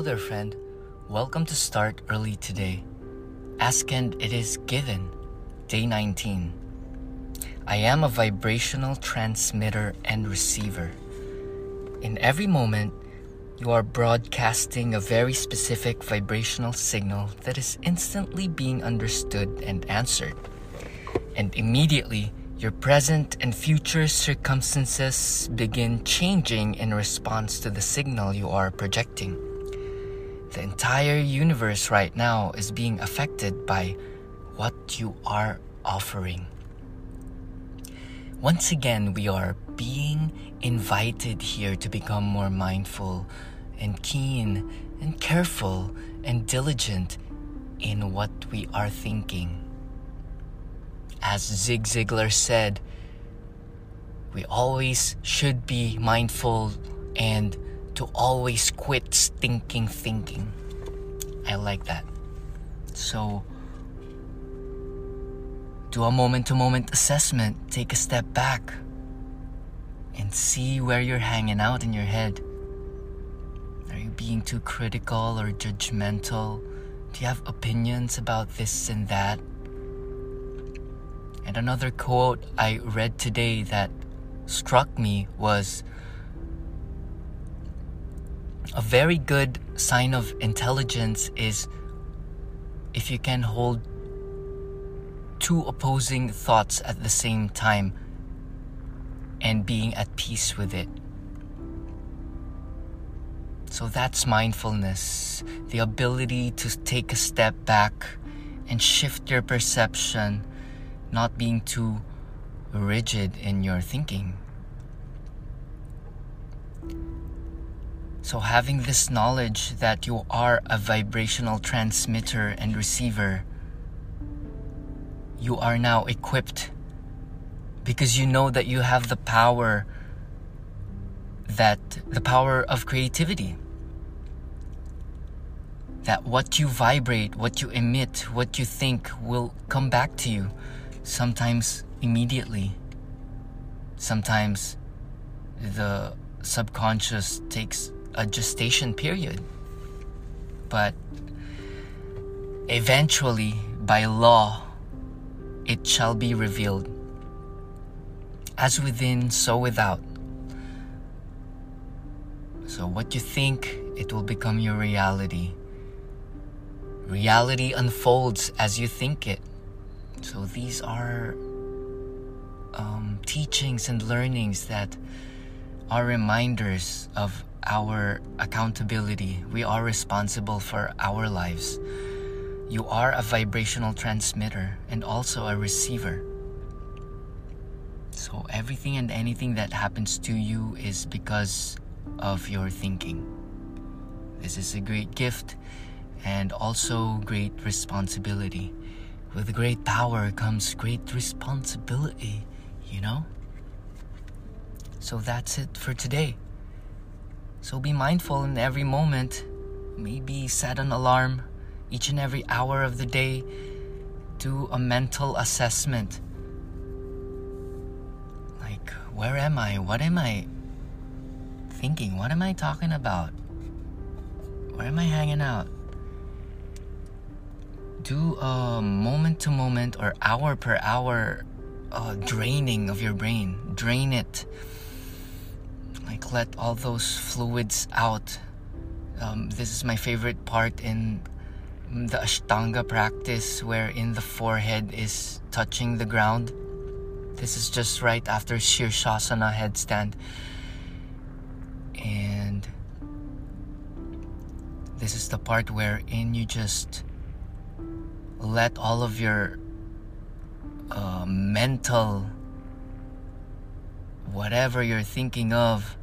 Hello there, friend. Welcome to Start Early Today. Ask and it is given. Day 19. I am a vibrational transmitter and receiver. In every moment, you are broadcasting a very specific vibrational signal that is instantly being understood and answered. And immediately, your present and future circumstances begin changing in response to the signal you are projecting. The entire universe right now is being affected by what you are offering. Once again, we are being invited here to become more mindful and keen and careful and diligent in what we are thinking. As Zig Ziglar said, we always should be mindful and to always quit stinking thinking. I like that. So, do a moment to moment assessment, take a step back, and see where you're hanging out in your head. Are you being too critical or judgmental? Do you have opinions about this and that? And another quote I read today that struck me was a very good sign of intelligence is if you can hold two opposing thoughts at the same time and being at peace with it. So that's mindfulness, the ability to take a step back and shift your perception not being too rigid in your thinking. So, having this knowledge that you are a vibrational transmitter and receiver, you are now equipped because you know that you have the power that the power of creativity that what you vibrate what you emit what you think will come back to you sometimes immediately. Sometimes the subconscious takes a gestation period. But eventually, by law, it shall be revealed. As within, so without. So, what you think, it will become your reality. Reality unfolds as you think it. So these are um, teachings and learnings that are reminders of our accountability. We are responsible for our lives. You are a vibrational transmitter and also a receiver. So everything and anything that happens to you is because of your thinking. This is a great gift and also great responsibility with great power comes great responsibility, you know? So that's it for today. So be mindful in every moment. Maybe set an alarm each and every hour of the day. Do a mental assessment. Like, where am I? What am I thinking? What am I talking about? Where am I hanging out? do a moment to moment or hour per hour uh, draining of your brain. Drain it. Like let all those fluids out. Um, this is my favorite part in the Ashtanga practice, wherein the forehead is touching the ground. This is just right after Shirshasana headstand. And this is the part wherein you just let all of your uh, mental whatever you're thinking of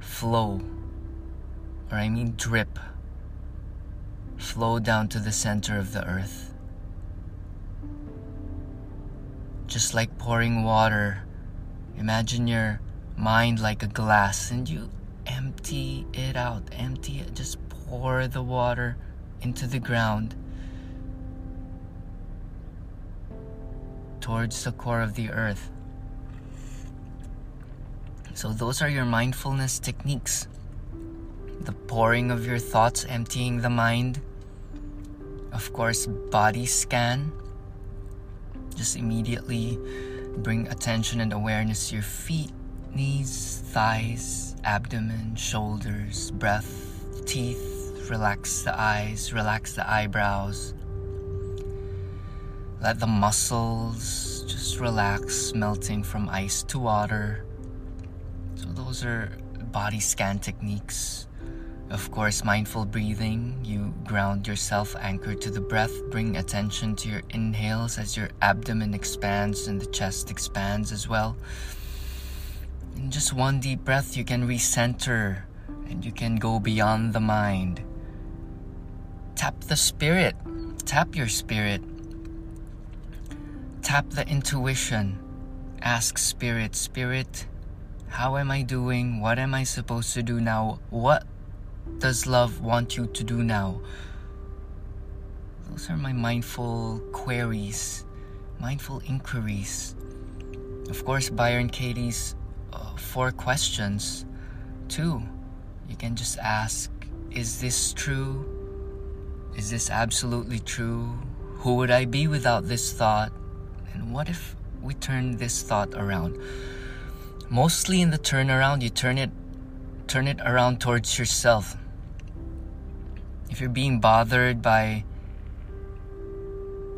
flow. Or i mean drip. Flow down to the center of the earth. Just like pouring water. Imagine your mind like a glass and you empty it out. Empty it. Just pour the water into the ground towards the core of the earth. So, those are your mindfulness techniques. the pouring of your thoughts, emptying the mind. Of course, body scan. Just immediately bring attention and awareness to your feet, knees, thighs, abdomen, shoulders, breath, teeth. Relax the eyes, relax the eyebrows. Let the muscles just relax, melting from ice to water. So, those are body scan techniques. Of course, mindful breathing. You ground yourself anchored to the breath. Bring attention to your inhales as your abdomen expands and the chest expands as well. In just one deep breath, you can recenter and you can go beyond the mind. Tap the spirit, tap your spirit Tap the intuition. Ask Spirit, Spirit, how am I doing? What am I supposed to do now? What does love want you to do now? Those are my mindful queries, mindful inquiries. Of course, Byron Katie's uh, four questions, too. You can just ask Is this true? Is this absolutely true? Who would I be without this thought? And what if we turn this thought around? Mostly in the turnaround, you turn it turn it around towards yourself. If you're being bothered by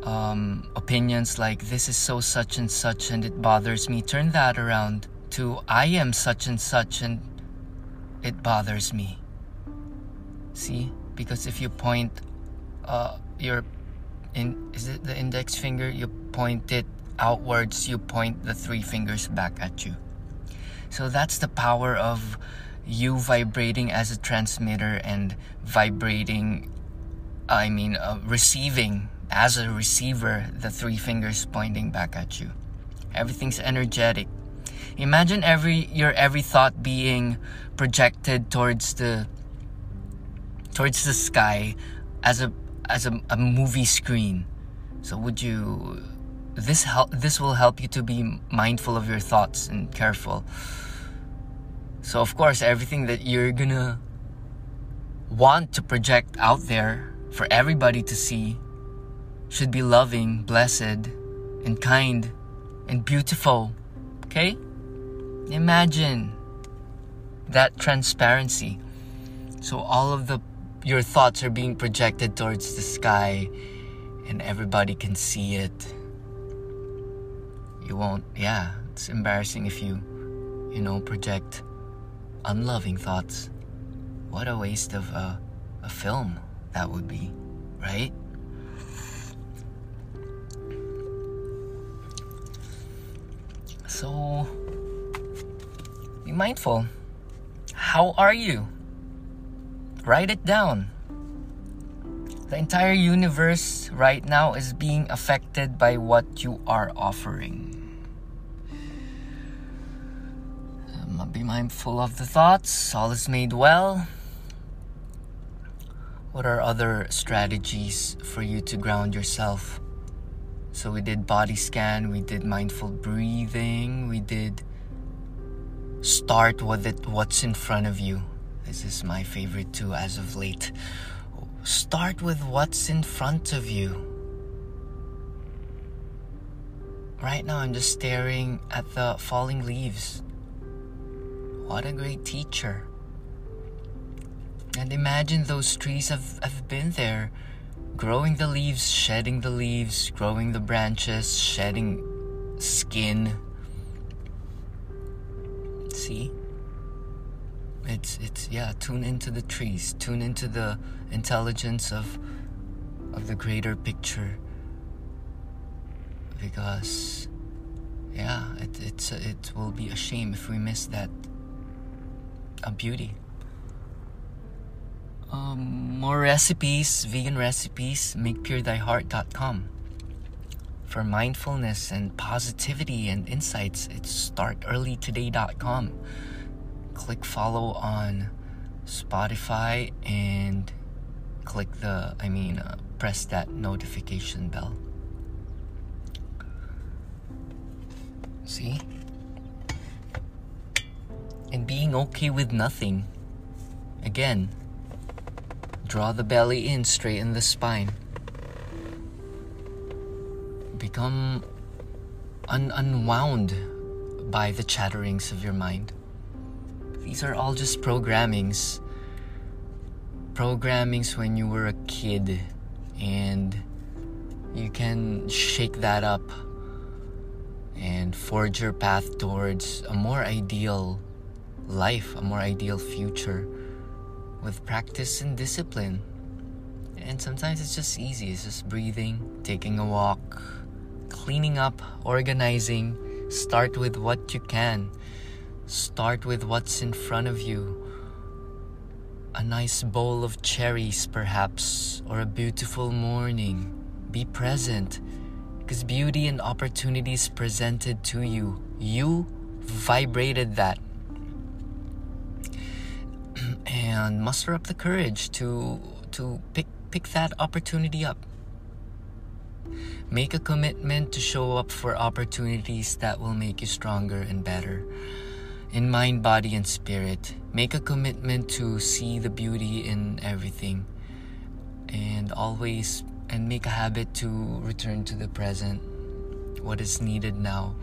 um, opinions like this is so such and such and it bothers me, turn that around to I am such and such and it bothers me. See? Because if you point uh, your in is it the index finger? You point it outwards you point the three fingers back at you. So that's the power of you vibrating as a transmitter and vibrating i mean uh, receiving as a receiver the three fingers pointing back at you. Everything's energetic. Imagine every your every thought being projected towards the towards the sky as a as a, a movie screen. So would you this help this will help you to be mindful of your thoughts and careful. So of course everything that you're gonna want to project out there for everybody to see should be loving, blessed, and kind and beautiful. Okay? Imagine that transparency. So all of the your thoughts are being projected towards the sky and everybody can see it. You won't, yeah, it's embarrassing if you, you know, project unloving thoughts. What a waste of a, a film that would be, right? So, be mindful. How are you? Write it down. The entire universe right now is being affected by what you are offering. Um, be mindful of the thoughts. All is made well. What are other strategies for you to ground yourself? So, we did body scan, we did mindful breathing, we did start with it, what's in front of you. This is my favorite too as of late. Start with what's in front of you. Right now, I'm just staring at the falling leaves. What a great teacher. And imagine those trees have, have been there, growing the leaves, shedding the leaves, growing the branches, shedding skin. See? It's it's yeah tune into the trees tune into the intelligence of of the greater picture. Because yeah it it's it will be a shame if we miss that a beauty. Um, more recipes vegan recipes makepurethyheart.com for mindfulness and positivity and insights it's startearlytoday.com click follow on Spotify and click the, I mean, uh, press that notification bell. See? And being okay with nothing Again, draw the belly in, straighten the spine. Become un- unwound by the chatterings of your mind. These are all just programmings. Programmings when you were a kid, and you can shake that up and forge your path towards a more ideal life, a more ideal future with practice and discipline. And sometimes it's just easy, it's just breathing, taking a walk, cleaning up, organizing. Start with what you can. Start with what's in front of you. A nice bowl of cherries, perhaps, or a beautiful morning. Be present because beauty and opportunities presented to you. You vibrated that. and muster up the courage to to pick pick that opportunity up. Make a commitment to show up for opportunities that will make you stronger and better in mind, body, and spirit. Make a commitment to see the beauty in everything and always and make a habit to return to the present, what is needed now.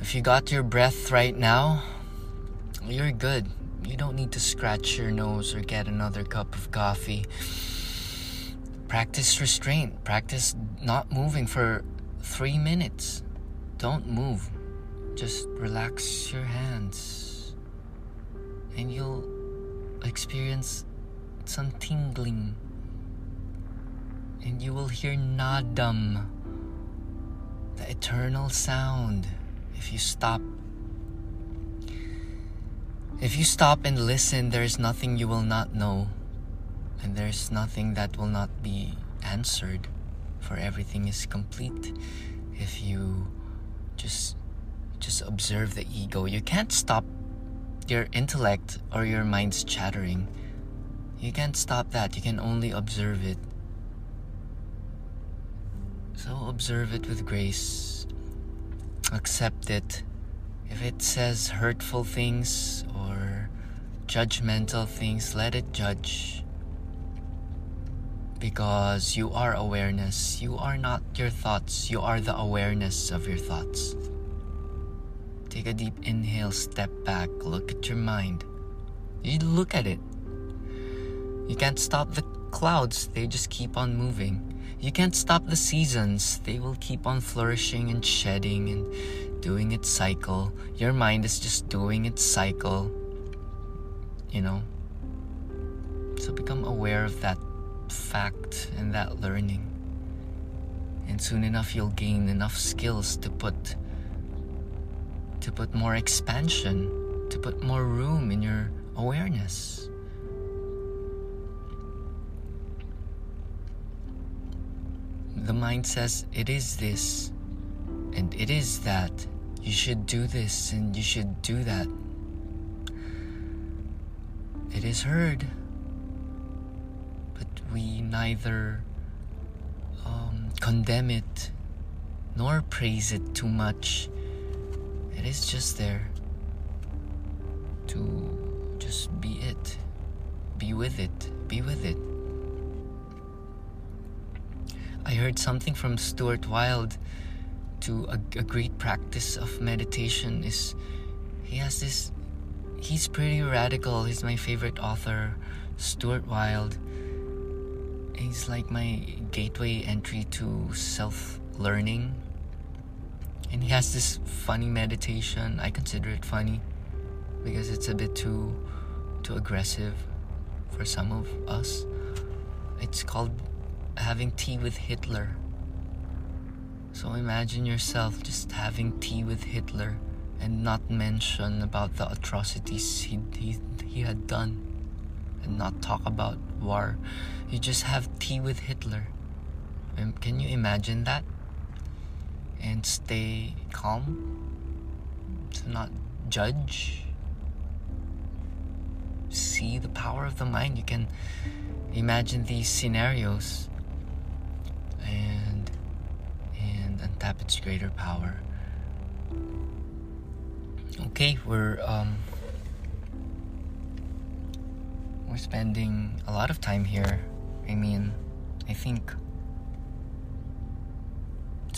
If you got your breath right now, you're good. You don't need to scratch your nose or get another cup of coffee. Practice restraint. Practice not moving for three minutes. Don't move. Just relax your hands. And you'll experience some tingling and you will hear Nadam, the eternal sound, if you stop. If you stop and listen, there is nothing you will not know, and there's nothing that will not be answered, for everything is complete. If you just just observe the ego, you can't stop your intellect or your mind's chattering. You can't stop that. You can only observe it. So observe it with grace. Accept it. If it says hurtful things or judgmental things, let it judge. Because you are awareness. You are not your thoughts. You are the awareness of your thoughts. Take a deep inhale, step back, look at your mind. You look at it. You can't stop the clouds, they just keep on moving. You can't stop the seasons, they will keep on flourishing and shedding and doing its cycle. Your mind is just doing its cycle, you know. So become aware of that fact and that learning. And soon enough you'll gain enough skills to put to put more expansion, to put more room in your awareness. the mind says it is this and it is that. You should do this and you should do that. It is heard, but we neither um, condemn it nor praise it too much. It is just there to just be it, be with it, be with it. I heard something from Stuart Wilde to a, a great practice of meditation is he has this he's pretty radical. He's my favorite author, Stuart Wilde. He's like my gateway entry to self learning. And he has this funny meditation. I consider it funny because it's a bit too too aggressive for some of us. It's called having tea with Hitler. So imagine yourself just having tea with Hitler and not mention about the atrocities he, he, he had done and not talk about war. You just have tea with Hitler. Um, can you imagine that? And stay calm, to not judge. See the power of the mind. You can imagine these scenarios and and untap its greater power. Okay, we're um we're spending a lot of time here. I mean, I think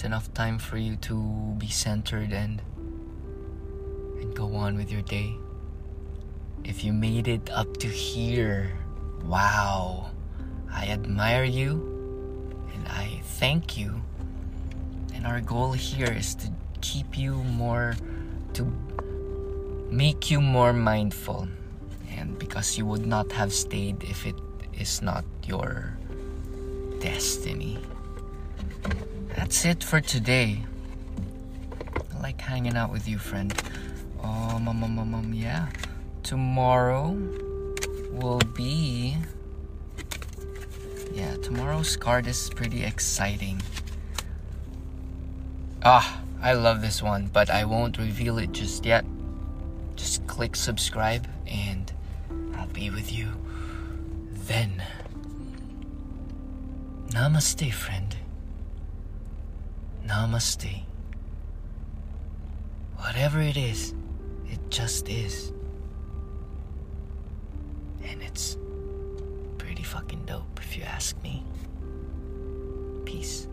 enough time for you to be centered and and go on with your day. If you made it up to here, wow. I admire you and I thank you. And our goal here is to keep you more to make you more mindful and because you would not have stayed if it is not your destiny. That's it for today. I like hanging out with you, friend. Um, um, um, um, um yeah. Tomorrow will be. Yeah, tomorrow's card is pretty exciting. Ah, I love this one, but I won't reveal it just yet. Just click subscribe and I'll be with you then. Namaste, friend. Namaste. Whatever it is, it just is. And it's pretty fucking dope if you ask me. Peace.